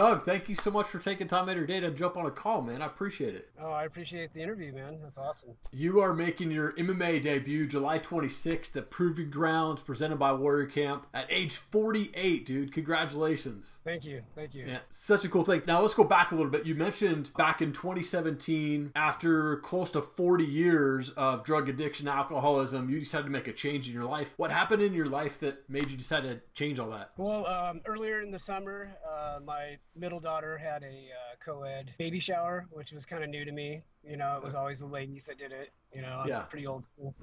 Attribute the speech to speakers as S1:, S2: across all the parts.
S1: Doug, thank you so much for taking time out of your day to jump on a call, man. I appreciate it.
S2: Oh, I appreciate the interview, man. That's awesome.
S1: You are making your MMA debut July 26th at Proving Grounds, presented by Warrior Camp at age 48, dude. Congratulations.
S2: Thank you. Thank you.
S1: Yeah, such a cool thing. Now let's go back a little bit. You mentioned back in 2017, after close to 40 years of drug addiction, alcoholism, you decided to make a change in your life. What happened in your life that made you decide to change all that?
S2: Well, um, earlier in the summer, uh, my middle daughter had a uh, co-ed baby shower, which was kind of new to me. You know, it was always the ladies that did it. You know, I'm
S1: Yeah.
S2: pretty old school.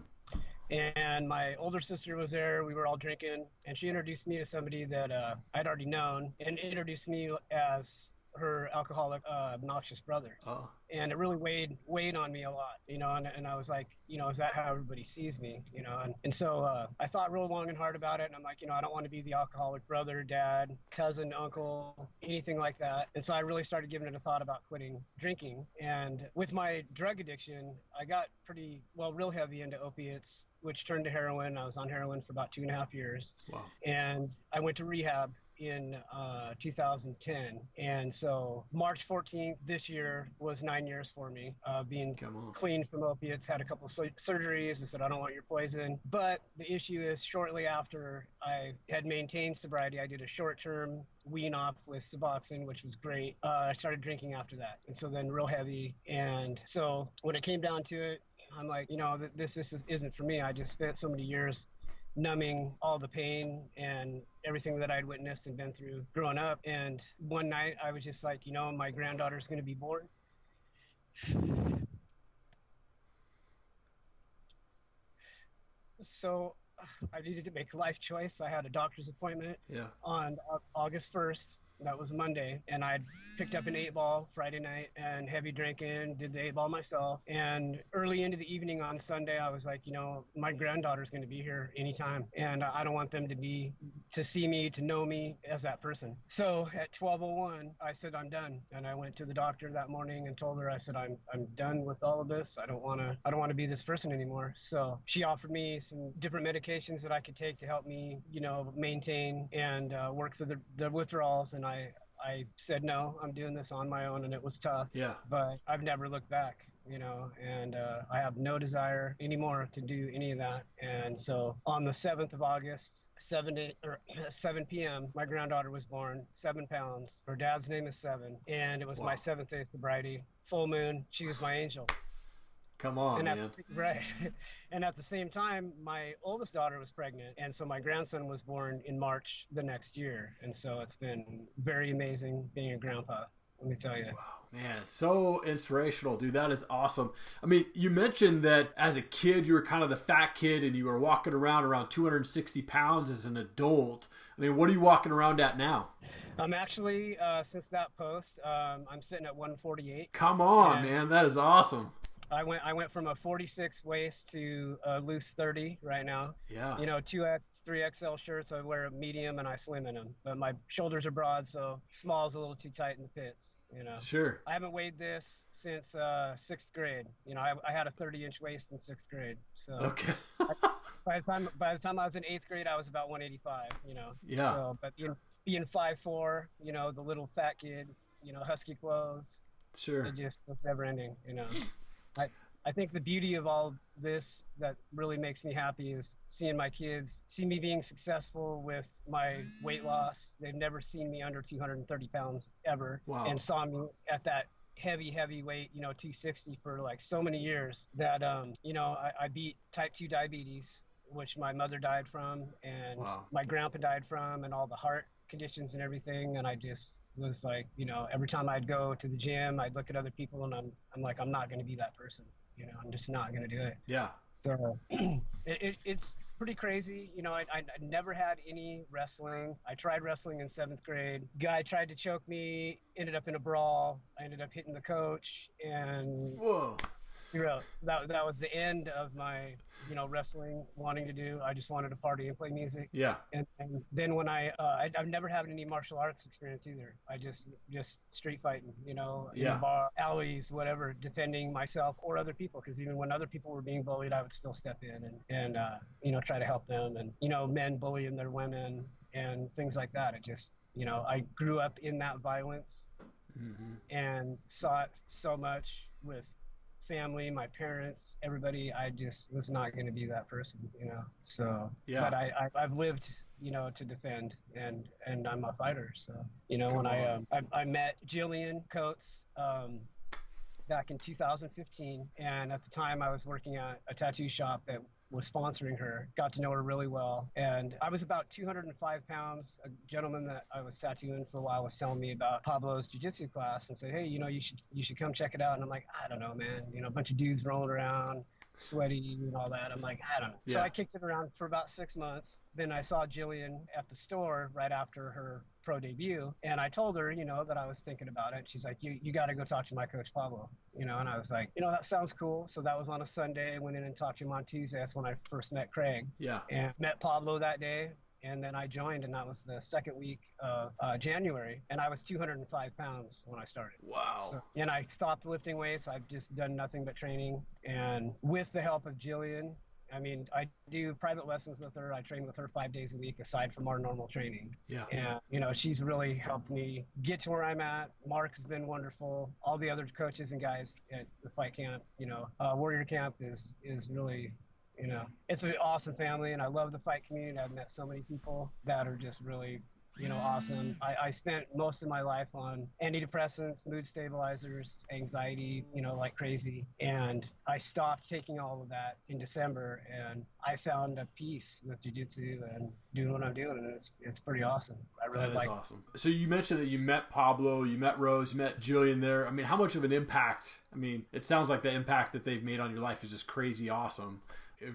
S2: And my older sister was there. We were all drinking, and she introduced me to somebody that uh, I'd already known, and introduced me as her alcoholic, uh, obnoxious brother.
S1: Oh,
S2: and it really weighed weighed on me a lot, you know. And, and I was like, you know, is that how everybody sees me, you know? And and so uh, I thought real long and hard about it, and I'm like, you know, I don't want to be the alcoholic brother, dad, cousin, uncle, anything like that. And so I really started giving it a thought about quitting drinking. And with my drug addiction, I got pretty well, real heavy into opiates, which turned to heroin. I was on heroin for about two and a half years
S1: wow.
S2: and I went to rehab in uh, 2010. And so March 14th this year was nine years for me, uh, being clean from opiates, had a couple sur- surgeries. They said, I don't want your poison. But the issue is, shortly after I had maintained sobriety, I did a short term wean off with Suboxone, which was great. Uh, I started drinking after that. And so then real heavy. And so when it came down to it, I'm like, you know, th- this, this is, isn't for me. I just spent so many years numbing all the pain and everything that I'd witnessed and been through growing up. And one night I was just like, you know, my granddaughter's going to be born. So I needed to make a life choice. I had a doctor's appointment
S1: Yeah.
S2: on uh, August 1st. That was Monday. And I'd picked up an eight ball Friday night and heavy drinking, did the eight ball myself. And early into the evening on Sunday, I was like, you know, my granddaughter's going to be here anytime. And I don't want them to be, to see me, to know me as that person. So at 1201, I said, I'm done. And I went to the doctor that morning and told her, I said, I'm, I'm done with all of this. I don't want to, I don't want to be this person anymore. So she offered me some different medications that I could take to help me, you know, maintain and uh, work through the, the withdrawals. And I, I said, no, I'm doing this on my own. And it was tough,
S1: Yeah.
S2: but I've never looked back, you know, and uh, I have no desire anymore to do any of that. And so on the 7th of August, 7, to, or 7 p.m., my granddaughter was born, seven pounds. Her dad's name is Seven. And it was
S1: Wow.
S2: my seventh day of sobriety, full moon. She was my angel.
S1: Come on,
S2: and
S1: man.
S2: right. and at the same time, my oldest daughter was pregnant, and so my grandson was born in March the next year. And so it's been very amazing being a grandpa. Let me tell you.
S1: Wow, man, so inspirational, dude. That is awesome. I mean, you mentioned that as a kid, you were kind of the fat kid and you were walking around around 260 pounds as an adult. I mean, what are you walking around at now?
S2: I'm actually uh, since that post, um, I'm sitting at 148.
S1: Come on, man. That is awesome.
S2: I went I went from a 46 waist to a loose 30 right now.
S1: Yeah.
S2: You know, 2X, 3XL shirts. I wear a medium and I swim in them. But my shoulders are broad, so small is a little too tight in the pits. You know.
S1: Sure.
S2: I haven't weighed this since uh, sixth grade. You know, I, I had a 30 inch waist in sixth grade. So
S1: Okay.
S2: by the time by the time I was in eighth grade, I was about 185. You know.
S1: Yeah.
S2: So, but being being five four, you know, the little fat kid, you know, husky clothes,
S1: Sure.
S2: it just was never ending. You know. I I think the beauty of all this that really makes me happy is seeing my kids see me being successful with my weight loss. They've never seen me under 230 pounds ever,
S1: Wow.
S2: and saw me at that heavy, heavy weight, you know, 260 for like so many years that, um, you know, I, I beat type 2 diabetes, which my mother died from, and
S1: Wow.
S2: my grandpa died from, and all the heart conditions and everything. And I just was like, you know, every time I'd go to the gym, I'd look at other people, and I'm, I'm like, I'm not going to be that person. You know, I'm just not going to do it.
S1: Yeah.
S2: So it, it, it's pretty crazy. You know, I, I, I never had any wrestling. I tried wrestling in seventh grade. Guy tried to choke me, ended up in a brawl. I ended up hitting the coach, and
S1: Whoa.
S2: You know, that that was the end of my you know wrestling wanting to do. I just wanted to party and play music.
S1: Yeah.
S2: And, and then when I, uh, I I've never had any martial arts experience either. I just just street fighting, you know, in
S1: Yeah.
S2: the bar, alleys, whatever, defending myself or other people. Because even when other people were being bullied, I would still step in and and uh, you know try to help them. And you know, men bullying their women and things like that. It just you know, I grew up in that violence mm-hmm. and saw it so much with family, my parents, everybody. I just was not going to be that person, you know. So, yeah. But I, I have lived, you know, to defend, and and I'm a fighter. So, you know, Come when I, um, I I met Jillian Coates. Um, back in 2015 and at the time i was working at a tattoo shop that was sponsoring her. Got to know her really well, and I was about 205 pounds. A gentleman that I was tattooing for a while was telling me about Pablo's jiu-jitsu class and said, "Hey, you know, you should you should come check it out." And I'm like, "I don't know, man. You know, a bunch of dudes rolling around." Sweaty and all that. I'm like, I don't know. Yeah. So I kicked it around for about six months. Then I saw Jillian at the store right after her pro debut, and I told her, you know, that I was thinking about it. She's like, you you got to go talk to my coach Pablo, you know. And I was like, you know, that sounds cool. So that was on a Sunday. I went in and talked to him on Tuesday. That's when I first met Craig.
S1: Yeah.
S2: And met Pablo that day and then I joined, and that was the second week of uh, January, and I was 205 pounds when I started.
S1: Wow!
S2: So, and I stopped lifting weights. I've just done nothing but training, and with the help of Jillian, I mean, I do private lessons with her. I train with her five days a week, aside from our normal training.
S1: Yeah.
S2: And you know, she's really helped me get to where I'm at. Mark has been wonderful. All the other coaches and guys at the fight camp, you know, uh, Warrior Camp is is really you know, it's an awesome family, and I love the fight community. I've met so many people that are just really, you know, awesome. I, I spent most of my life on antidepressants, mood stabilizers, anxiety, you know, like crazy, and I stopped taking all of that in December, and I found a peace with jiu-jitsu and doing what I'm doing, and it's it's pretty awesome. I really
S1: that
S2: like.
S1: awesome. So you mentioned that you met Pablo, you met Rose, you met Jillian there. I mean, how much of an impact? I mean, it sounds like the impact that they've made on your life is just crazy awesome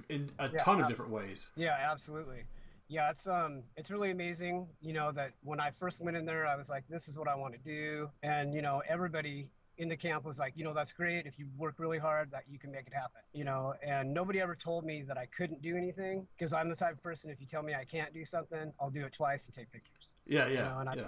S1: in a yeah, ton of different ways.
S2: Yeah, absolutely. Yeah, it's um, it's really amazing. You know that when I first went in there, I was like, this is what I want to do, and you know everybody in the camp was like, you know, that's great. If you work really hard, that you can make it happen, you know. And nobody ever told me that I couldn't do anything because I'm the type of person. If you tell me I can't do something, I'll do it twice and take pictures.
S1: Yeah, yeah, you know? and I, yeah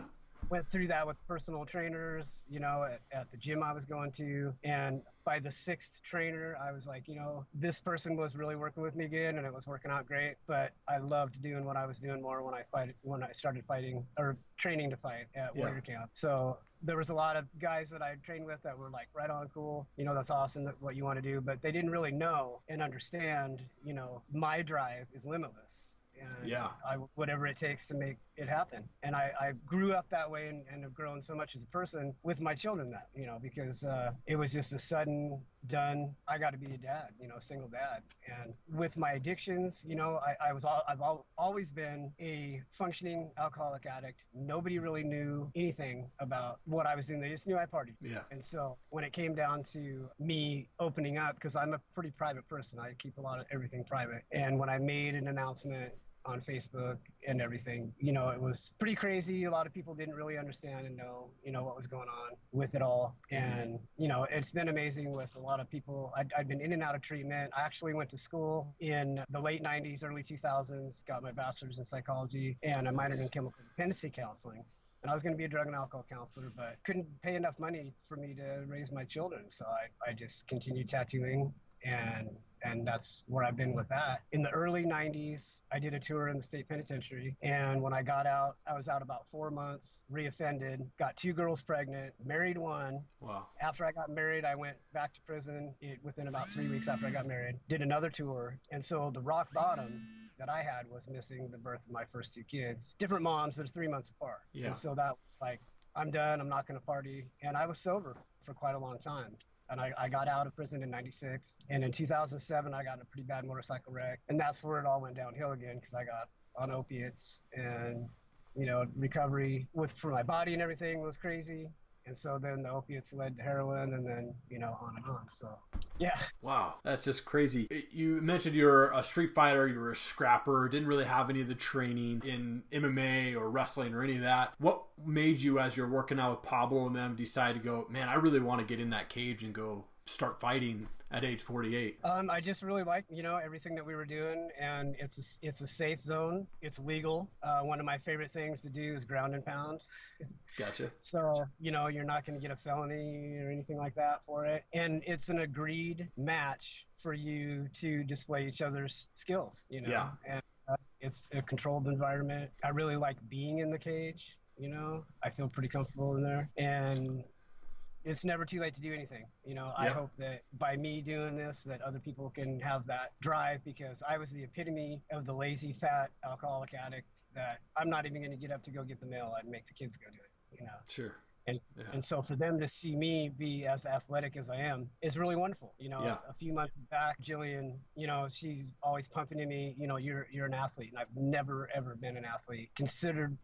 S2: went through that with personal trainers, you know, at, at, the gym I was going to. And by the sixth trainer, I was like, you know, this person was really working with me again and it was working out great. But I loved doing what I was doing more when I fight when I started fighting or training to fight at yeah. Warrior Camp. So there was a lot of guys that I trained with that were like right on cool, you know, that's awesome that what you want to do, but they didn't really know and understand, you know, my drive is limitless and
S1: yeah.
S2: I, whatever it takes to make it happened. And I, I grew up that way and, and, have grown so much as a person with my children that, you know, because uh, it was just a sudden done. I got to be a dad, you know, a single dad. And with my addictions, you know, I, I was, all, I've all, always been a functioning alcoholic addict. Nobody really knew anything about what I was doing. They just knew I partied.
S1: Yeah.
S2: And so when it came down to me opening up, because I'm a pretty private person, I keep a lot of everything private. And when I made an announcement on Facebook and everything. You know, it was pretty crazy. A lot of people didn't really understand and know, you know, what was going on with it all. Mm-hmm. And, you know, it's been amazing with a lot of people. i had been in and out of treatment. I actually went to school in the late 90s, early 2000s, got my bachelor's in psychology and a minor in chemical dependency counseling. And I was going to be a drug and alcohol counselor, but couldn't pay enough money for me to raise my children. So I, I just continued tattooing and and that's where I've been with that. In the early 90s, I did a tour in the state penitentiary, and when I got out, I was out about four months, reoffended, got two girls pregnant, married one.
S1: Wow.
S2: After I got married, I went back to prison it, within about three weeks after I got married, did another tour, and so the rock bottom that I had was missing the birth of my first two kids. Different moms, they're three months apart.
S1: Yeah.
S2: And so that, like, I'm done, I'm not going to party. And I was sober for quite a long time and I, I got out of prison in 96 and in 2007 i got in a pretty bad motorcycle wreck and that's where it all went downhill again because i got on opiates and you know recovery with for my body and everything was crazy and so then the opiates led to heroin and then you know on and on so yeah.
S1: Wow. That's just crazy. You mentioned you're a street fighter you were a scrapper didn't really have any of the training in mma or wrestling or any of that. What made you as you're working out with pablo and them decide to go man i really want to get in that cage and go start fighting at age 48?
S2: Um, I just really like, you know, everything that we were doing, and it's a, it's a safe zone. It's legal. Uh, one of my favorite things to do is ground and pound.
S1: Gotcha.
S2: so, you know, you're not going to get a felony or anything like that for it. And it's an agreed match for you to display each other's skills, you know?
S1: Yeah.
S2: And uh, it's a controlled environment. I really like being in the cage You know, I feel pretty comfortable in there, and it's never too late to do anything. You know, I hope that by me doing this, that other people can have that drive because I was the epitome of the lazy, fat alcoholic addict that I'm not even going to get up to go get the mail. I'd make the kids go do it. You know,
S1: Sure.
S2: and
S1: Yeah.
S2: and so for them to see me be as athletic as I am is really wonderful. You know,
S1: Yeah.
S2: a few months back, Jillian, you know, she's always pumping to me. You know, you're you're an athlete, and I've never ever been an athlete considered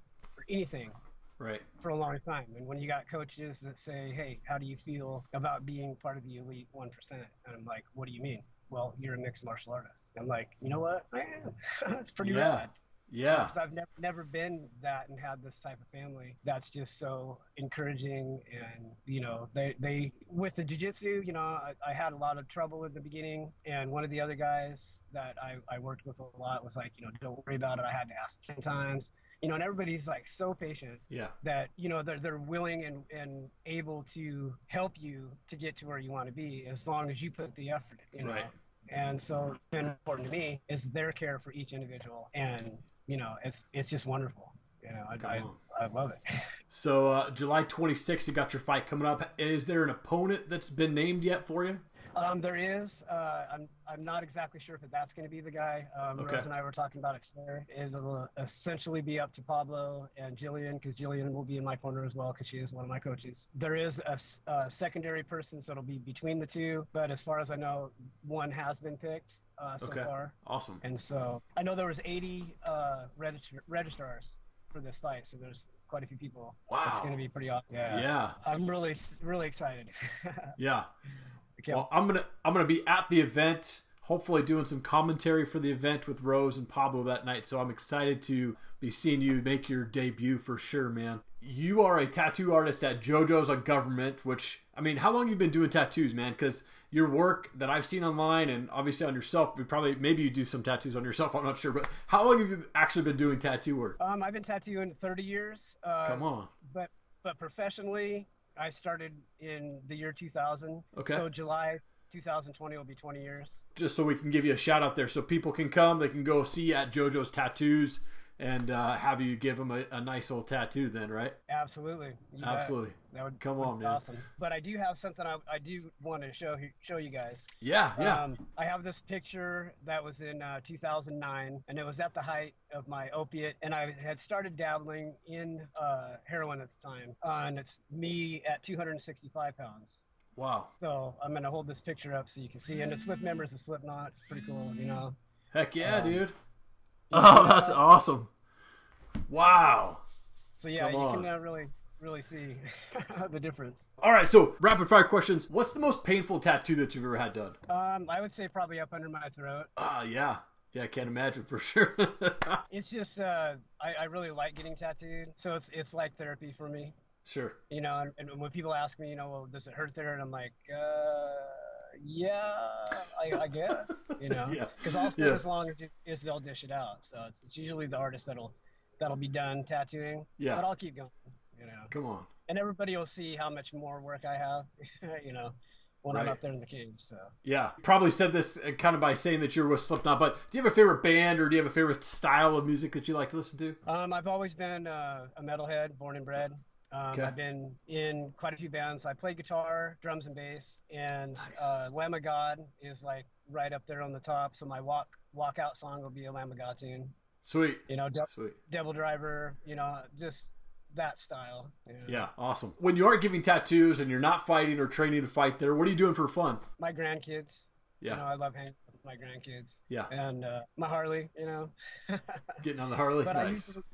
S2: anything
S1: Right.
S2: for a long time. And when you got coaches that say, "Hey, how do you feel about being part of the elite one percent?" and I'm like, "What do you mean?" Well, you're a mixed martial artist. I'm like, you know what? I am. That's pretty
S1: Yeah.
S2: rad.
S1: Yeah.
S2: Because I've never never been that and had this type of family that's just so encouraging and you know they they with the jujitsu you know I, I had a lot of trouble in the beginning and one of the other guys that I, I worked with a lot was like you know don't worry about it I had to ask ten times you know and everybody's like so patient
S1: Yeah.
S2: that you know they're, they're willing and, and able to help you to get to where you want to be as long as you put the effort you know
S1: Right.
S2: and so been important to me is their care for each individual and you know it's it's just wonderful you know i. I, I love it
S1: So uh, July 26th, you got your fight coming up. Is there an opponent that's been named yet for you?
S2: Um, there is uh, I'm, I'm not exactly sure if that's going to be the guy um,
S1: Okay.
S2: rose and i were talking about it today it'll essentially be up to pablo and jillian because jillian will be in my corner as well because she is one of my coaches There is a secondary person so it'll be between the two but as far as i know one has been picked uh, so
S1: Okay.
S2: far
S1: Awesome.
S2: And so I know there was 80 uh, register- registrars for this fight, so there's quite a few people.
S1: Wow.
S2: It's going to be pretty awesome. Yeah.
S1: Yeah.
S2: I'm really, really excited.
S1: Yeah.
S2: Okay.
S1: Well, I'm gonna I'm gonna be at the event. Hopefully, doing some commentary for the event with Rose and Pablo that night. So I'm excited to be seeing you make your debut for sure, man. You are a tattoo artist at JoJo's on Government, which I mean, how long you been doing tattoos, man? Because your work that I've seen online and obviously on yourself, you probably maybe you do some tattoos on yourself. I'm not sure, but how long have you actually been doing tattoo work?
S2: um, I've been tattooing 30 years. Uh,
S1: Come on.
S2: But but professionally, I started in the year 2000.
S1: Okay.
S2: So July 2020 will be 20 years.
S1: just so we can give you a shout out there so people can come they can go see at jojo's tattoos and uh, have you give them a, a nice old tattoo then right
S2: Absolutely. You bet.
S1: absolutely
S2: That would
S1: Come
S2: would
S1: on,
S2: be
S1: man.
S2: Awesome. But I do have something I, I do want to show you- show you guys.
S1: yeah yeah
S2: Um, I have this picture that was in uh, 2009, and it was at the height of my opiate, and I had started dabbling in uh, heroin at the time. Uh, and it's me at 265 pounds.
S1: wow
S2: So I'm gonna hold this picture up so you can see, and it's with members of Slipknot. It's pretty cool, you know.
S1: heck yeah
S2: um,
S1: dude oh that's awesome wow
S2: So yeah,
S1: Come
S2: you
S1: on.
S2: can now really, really see the difference.
S1: all right so rapid fire questions what's the most painful tattoo that you've ever had done
S2: Um, I would say probably up under my throat.
S1: ah yeah yeah i can't imagine for sure
S2: It's just uh, I, I really like getting tattooed, so it's it's like therapy for me.
S1: sure
S2: you know and, and when people ask me you know well does it hurt there and i'm like uh yeah i, I guess you know
S1: Yeah.
S2: because also
S1: Yeah.
S2: as long as, they'll dish it out so it's, it's usually the artist that'll that'll be done tattooing
S1: Yeah.
S2: but i'll keep going you know
S1: come on
S2: and everybody will see how much more work i have you know when i'm up there in the cage so
S1: Yeah, probably said this uh, kind of by saying that you're with Slipknot, but do you have a favorite band or do you have a favorite style of music that you like to listen to?
S2: Um, I've always been uh, a metalhead, born and bred. Um,
S1: Okay.
S2: I've been in quite a few bands. I play guitar, drums, and bass. And
S1: Nice.
S2: uh, Lamb of God is like right up there on the top. So my walk walkout song will be a Lamb of God tune.
S1: Sweet,
S2: You know, De-
S1: sweet.
S2: Devil Driver. You know, just that style. know.
S1: Yeah, awesome. When you aren't giving tattoos and you're not fighting or training to fight there, what are you doing for fun?
S2: My grandkids. You know,
S1: Yeah,
S2: I love hanging with my grandkids.
S1: Yeah.
S2: And uh, my Harley. You know.
S1: getting on the Harley.
S2: but I
S1: nice.
S2: usually,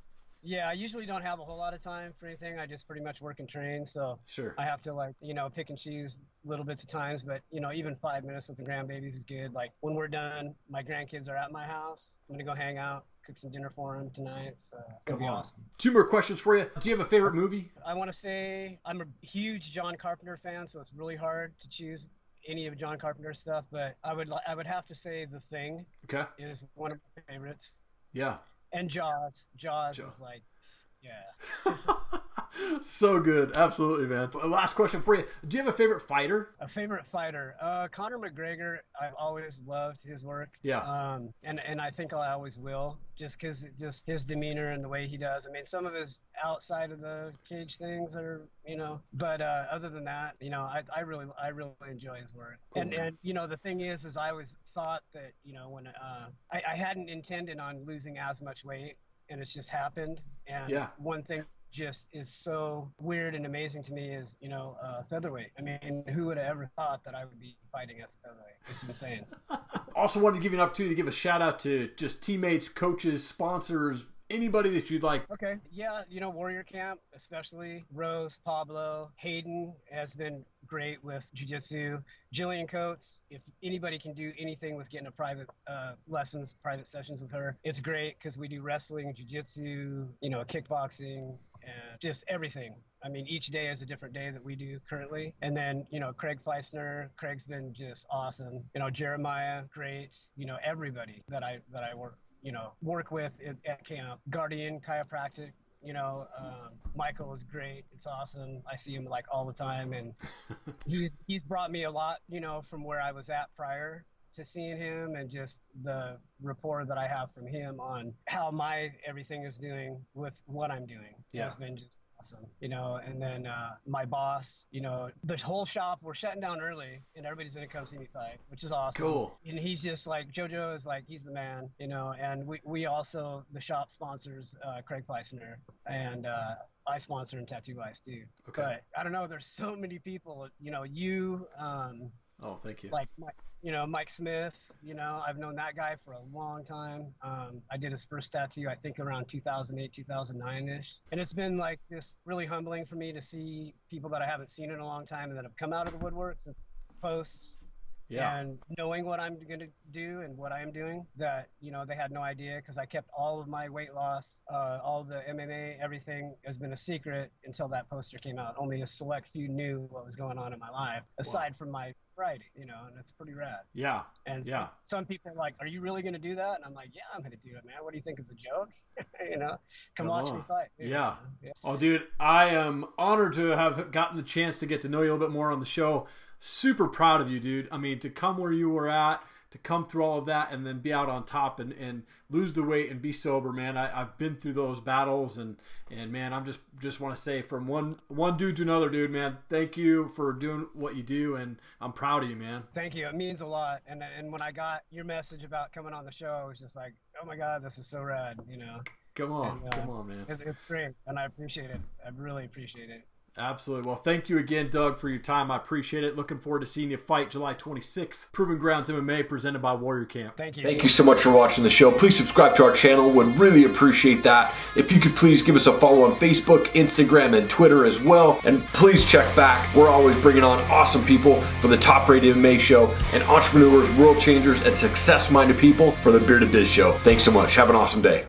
S2: yeah, I usually don't have a whole lot of time for anything. I just pretty much work and train. So.
S1: Sure.
S2: I have to like you know pick and choose little bits of times, but you know even five minutes with the grandbabies is good. Like when we're done, my grandkids are at my house. I'm gonna go hang out, cook some dinner for them tonight. So it's gonna be awesome.
S1: Two more questions for you. Do you have a favorite movie?
S2: I want to say I'm a huge John Carpenter fan, so it's really hard to choose any of John Carpenter's stuff. But I would I would have to say The Thing
S1: Okay.
S2: is one of my favorites,
S1: Yeah.
S2: And Jaws. Jaws
S1: Jaws.
S2: is like, yeah.
S1: so good, absolutely, man. Last question for you: Do you have a favorite fighter?
S2: A favorite fighter? Uh, Conor McGregor. I've always loved his work.
S1: Yeah.
S2: Um, and and I think I always will, just because just his demeanor and the way he does. I mean, some of his outside of the cage things are, you know, but uh, other than that, you know, I, I really I really enjoy his work.
S1: Cool,
S2: and
S1: man.
S2: and you know, the thing is, is I always thought that you know when uh, I, I hadn't intended on losing as much weight, and it's just happened. And
S1: Yeah.
S2: one thing just is so weird and amazing to me is you know uh, featherweight. I mean, who would have ever thought that I would be fighting as a featherweight? It's insane.
S1: Also, wanted to give you an opportunity to give a shout out to just teammates, coaches, sponsors, anybody that you'd like.
S2: Okay. Yeah, you know, Warrior Camp, especially Rose, Pablo, Hayden has been great with jiu-jitsu. Jillian Coates, if anybody can do anything with getting a private uh, lessons, private sessions with her, it's great because we do wrestling, jiu-jitsu, you know, kickboxing, and just everything. I mean, each day is a different day that we do currently. And then, you know, Craig Feisner, Craig's been just awesome. You know, Jeremiah, great. You know, everybody that I that I work you know work with at, at camp. Guardian Chiropractic. You know, um, Michael is great. It's awesome. I see him like all the time, and he he's brought me a lot. You know, from where I was at prior to seeing him, and just the rapport that I have from him on how my everything is doing with what I'm doing
S1: Yeah.
S2: has been just awesome. You know, and then uh, my boss. You know, the whole shop we're shutting down early, and everybody's gonna come see me fight, which is awesome
S1: Cool.
S2: and he's just like JoJo is like he's the man, you know. And we, we also the shop sponsors uh, Craig Fleisner, and uh, I sponsor and Tattoo Ice too.
S1: Okay.
S2: But I don't know. There's so many people, you know. You, um,
S1: Oh, thank you.
S2: like Mike, you know Mike Smith. You know I've known that guy for a long time. Um, I did his first tattoo I think around 2008, 2009 ish, and it's been like just really humbling for me to see people that I haven't seen in a long time and that have come out of the woodworks and posts
S1: Yeah.
S2: and knowing what I'm going to do and what I'm doing that you know they had no idea because I kept all of my weight loss, uh, all the MMA, everything has been a secret until that poster came out. Only a select few knew what was going on in my life aside from my sobriety, you know, and it's pretty rad.
S1: Yeah.
S2: And
S1: Yeah.
S2: some, people are like, "Are you really going to do that?" And I'm like, "Yeah, I'm going to do it, man. What do you think? It's a joke? you know, come,
S1: Come
S2: watch
S1: on.
S2: me fight."
S1: Yeah.
S2: yeah.
S1: Oh, dude, I am honored to have gotten the chance to get to know you a little bit more on the show. Super proud of you, dude. I mean, to come where you were at, to come through all of that, and then be out on top and, and lose the weight and be sober, man. I, I've been through those battles, and and man, I'm just just want to say from one one dude to another dude, man. Thank you for doing what you do, and I'm proud of you, man.
S2: Thank you. It means a lot. And and when I got your message about coming on the show, I was just like, "Oh my God, this is so rad!" You know.
S1: Come on,
S2: And, uh,
S1: come on, man.
S2: It's, it's great, and I appreciate it. I really appreciate it.
S1: Absolutely. Well, thank you again, Doug, for your time. I appreciate it. Looking forward to seeing you fight July 26th. Proving Grounds MMA presented by Warrior Camp.
S2: Thank you.
S3: Thank you so much for watching the show. Please subscribe to our channel. Would really appreciate that. If you could please give us a follow on Facebook, Instagram, and Twitter as well. And please check back. We're always bringing on awesome people for the Top Rated MMA show and entrepreneurs, world changers, and success minded people for the Bearded Biz show. Thanks so much. Have an awesome day.